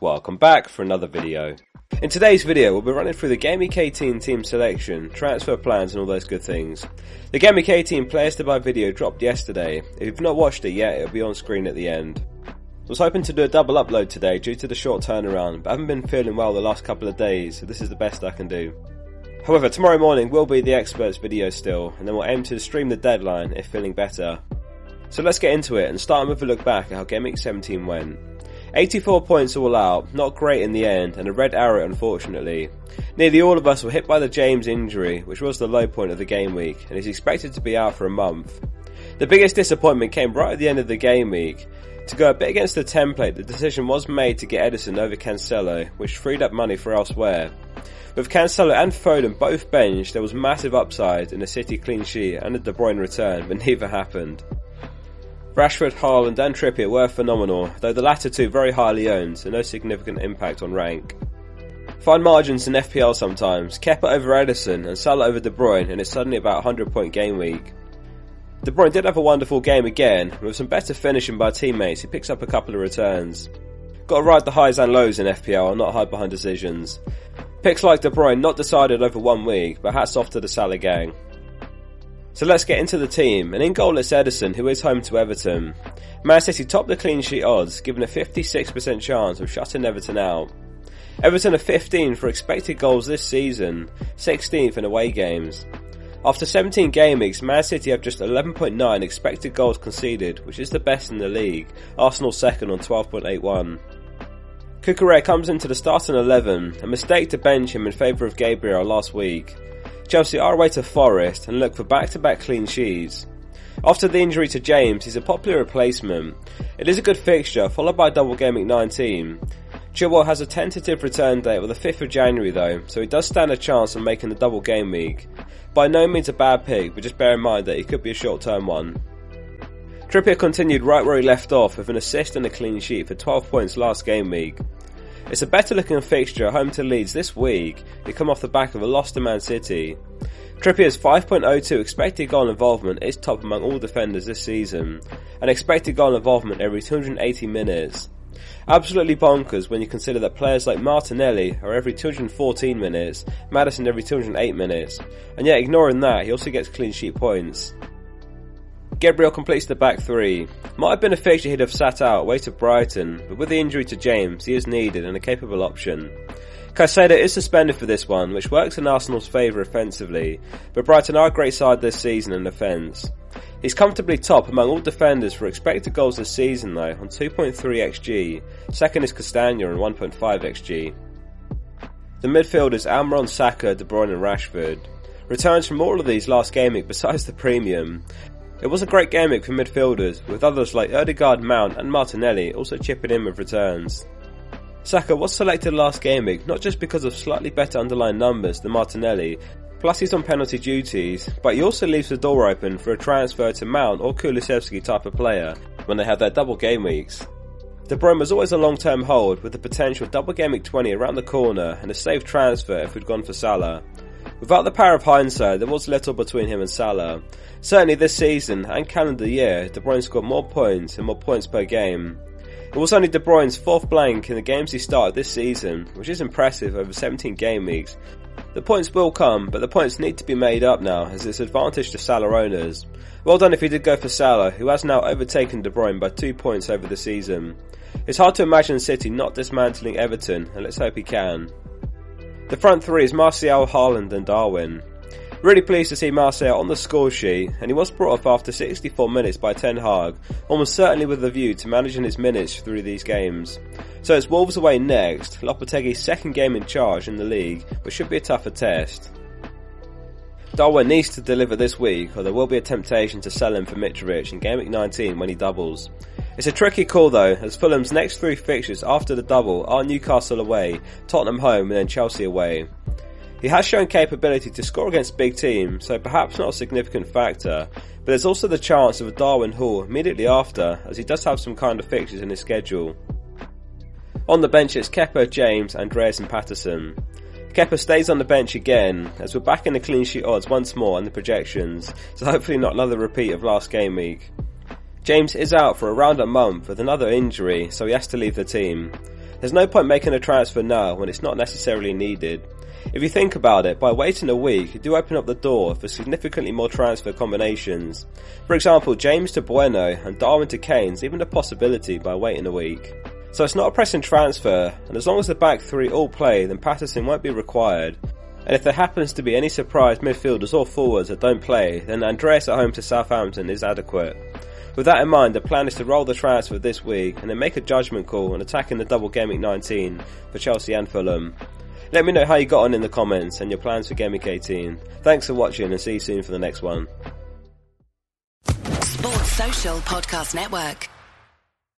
Welcome back for another video. In today's video, we'll be running through the Week 18 team selection, transfer plans and all those good things. The Week 18 Players to Buy video dropped yesterday. If you've not watched it yet, it'll be on screen at the end. I was hoping to do a double upload today due to the short turnaround, but I haven't been feeling well the last couple of days, so this is the best I can do. However, tomorrow morning will be the experts video still, and then we'll aim to stream the deadline if feeling better. So let's get into it and start with a look back at how Week 17 went. 84 points all out, not great in the end, and a red arrow unfortunately. Nearly all of us were hit by the James injury, which was the low point of the game week, and is expected to be out for a month. The biggest disappointment came right at the end of the game week. To go a bit against the template, the decision was made to get Ederson over Cancelo, which freed up money for elsewhere. With Cancelo and Foden both benched, there was massive upside in a City clean sheet and a De Bruyne return, but neither happened. Rashford, Haaland and Trippier were phenomenal, though the latter two very highly owned, so no significant impact on rank. Fine margins in FPL sometimes, Kepa over Ederson and Salah over De Bruyne and it's suddenly about 100 point game week. De Bruyne did have a wonderful game again, with some better finishing by teammates, he picks up a couple of returns. Got to ride the highs and lows in FPL and not hide behind decisions. Picks like De Bruyne not decided over one week, but hats off to the Salah gang. So let's get into the team, and in goal it's Ederson, who is home to Everton. Man City top the clean sheet odds, given a 56% chance of shutting Everton out. Everton are 15 for expected goals this season, 16th in away games. After 17 game weeks, Man City have just 11.9 expected goals conceded, which is the best in the league, Arsenal second on 12.81. Cucurella comes into the starting 11, a mistake to bench him in favour of Gabriel last week. Chelsea are away to Forest and look for back-to-back clean sheets. After the injury to James, he's a popular replacement. It is a good fixture, followed by double game week 19. Chilwell has a tentative return date of the 5th of January though, so he does stand a chance of making the double game week. By no means a bad pick, but just bear in mind that he could be a short term one. Trippier continued right where he left off with an assist and a clean sheet for 12 points last game week. It's a better looking fixture home to Leeds this week, who come off the back of a loss to Man City. Trippier's 5.02 expected goal involvement is top among all defenders this season, and expected goal involvement every 280 minutes. Absolutely bonkers when you consider that players like Martinelli are every 214 minutes, Maddison every 208 minutes, and yet ignoring that, he also gets clean sheet points. Gabriel completes the back three. Might have been a fixture he'd have sat out away to Brighton, but with the injury to James, he is needed and a capable option. Caicedo is suspended for this one, which works in Arsenal's favour offensively, but Brighton are a great side this season in defence. He's comfortably top among all defenders for expected goals this season though, on 2.3 xg. Second is Castagna on 1.5 xg. The midfielders Almiron, Saka, De Bruyne and Rashford. Returns from all of these last week besides the premium, it was a great game for midfielders, with others like Odegaard, Mount and Martinelli also chipping in with returns. Saka was selected last game week not just because of slightly better underlying numbers than Martinelli, plus he's on penalty duties, but he also leaves the door open for a transfer to Mount or Kulusevski type of player when they have their double game weeks. De Bruyne was always a long-term hold with the potential double game week 20 around the corner and a safe transfer if we'd gone for Salah. Without the power of hindsight, there was little between him and Salah. Certainly this season and calendar year, De Bruyne scored more points and more points per game. It was only De Bruyne's fourth blank in the games he started this season, which is impressive over 17 game weeks. The points will come, but the points need to be made up now as it's advantage to Salah owners. Well done if he did go for Salah, who has now overtaken De Bruyne by two points over the season. It's hard to imagine City not dismantling Everton, and let's hope he can. The front three is Martial, Haaland and Darwin. Really pleased to see Martial on the score sheet, and he was brought off after 64 minutes by Ten Hag, almost certainly with a view to managing his minutes through these games. So it's Wolves away next, Lopetegui's second game in charge in the league, but should be a tougher test. Darwin needs to deliver this week, or there will be a temptation to sell him for Mitrovic in Game Week 19 when he doubles. It's a tricky call though, as Fulham's next three fixtures after the double are Newcastle away, Tottenham home and then Chelsea away. He has shown capability to score against big teams, so perhaps not a significant factor, but there's also the chance of a Darwin haul immediately after, as he does have some kind of fixtures in his schedule. On the bench it's Kepa, James, Andreas and Patterson. Kepa stays on the bench again, as we're back in the clean sheet odds once more in the projections, so hopefully not another repeat of last game week. James is out for around a month with another injury, so he has to leave the team. There's no point making a transfer now when it's not necessarily needed. If you think about it, by waiting a week, you do open up the door for significantly more transfer combinations. For example, James to Bueno and Darwin to Kane's even a possibility by waiting a week. So it's not a pressing transfer, and as long as the back three all play, then Patterson won't be required. And if there happens to be any surprise midfielders or forwards that don't play, then Andreas at home to Southampton is adequate. With that in mind, the plan is to roll the transfer this week and then make a judgment call on attacking the double game week 19 for Chelsea and Fulham. Let me know how you got on in the comments and your plans for Game Week 18. Thanks for watching and see you soon for the next one. Sports Social Podcast Network.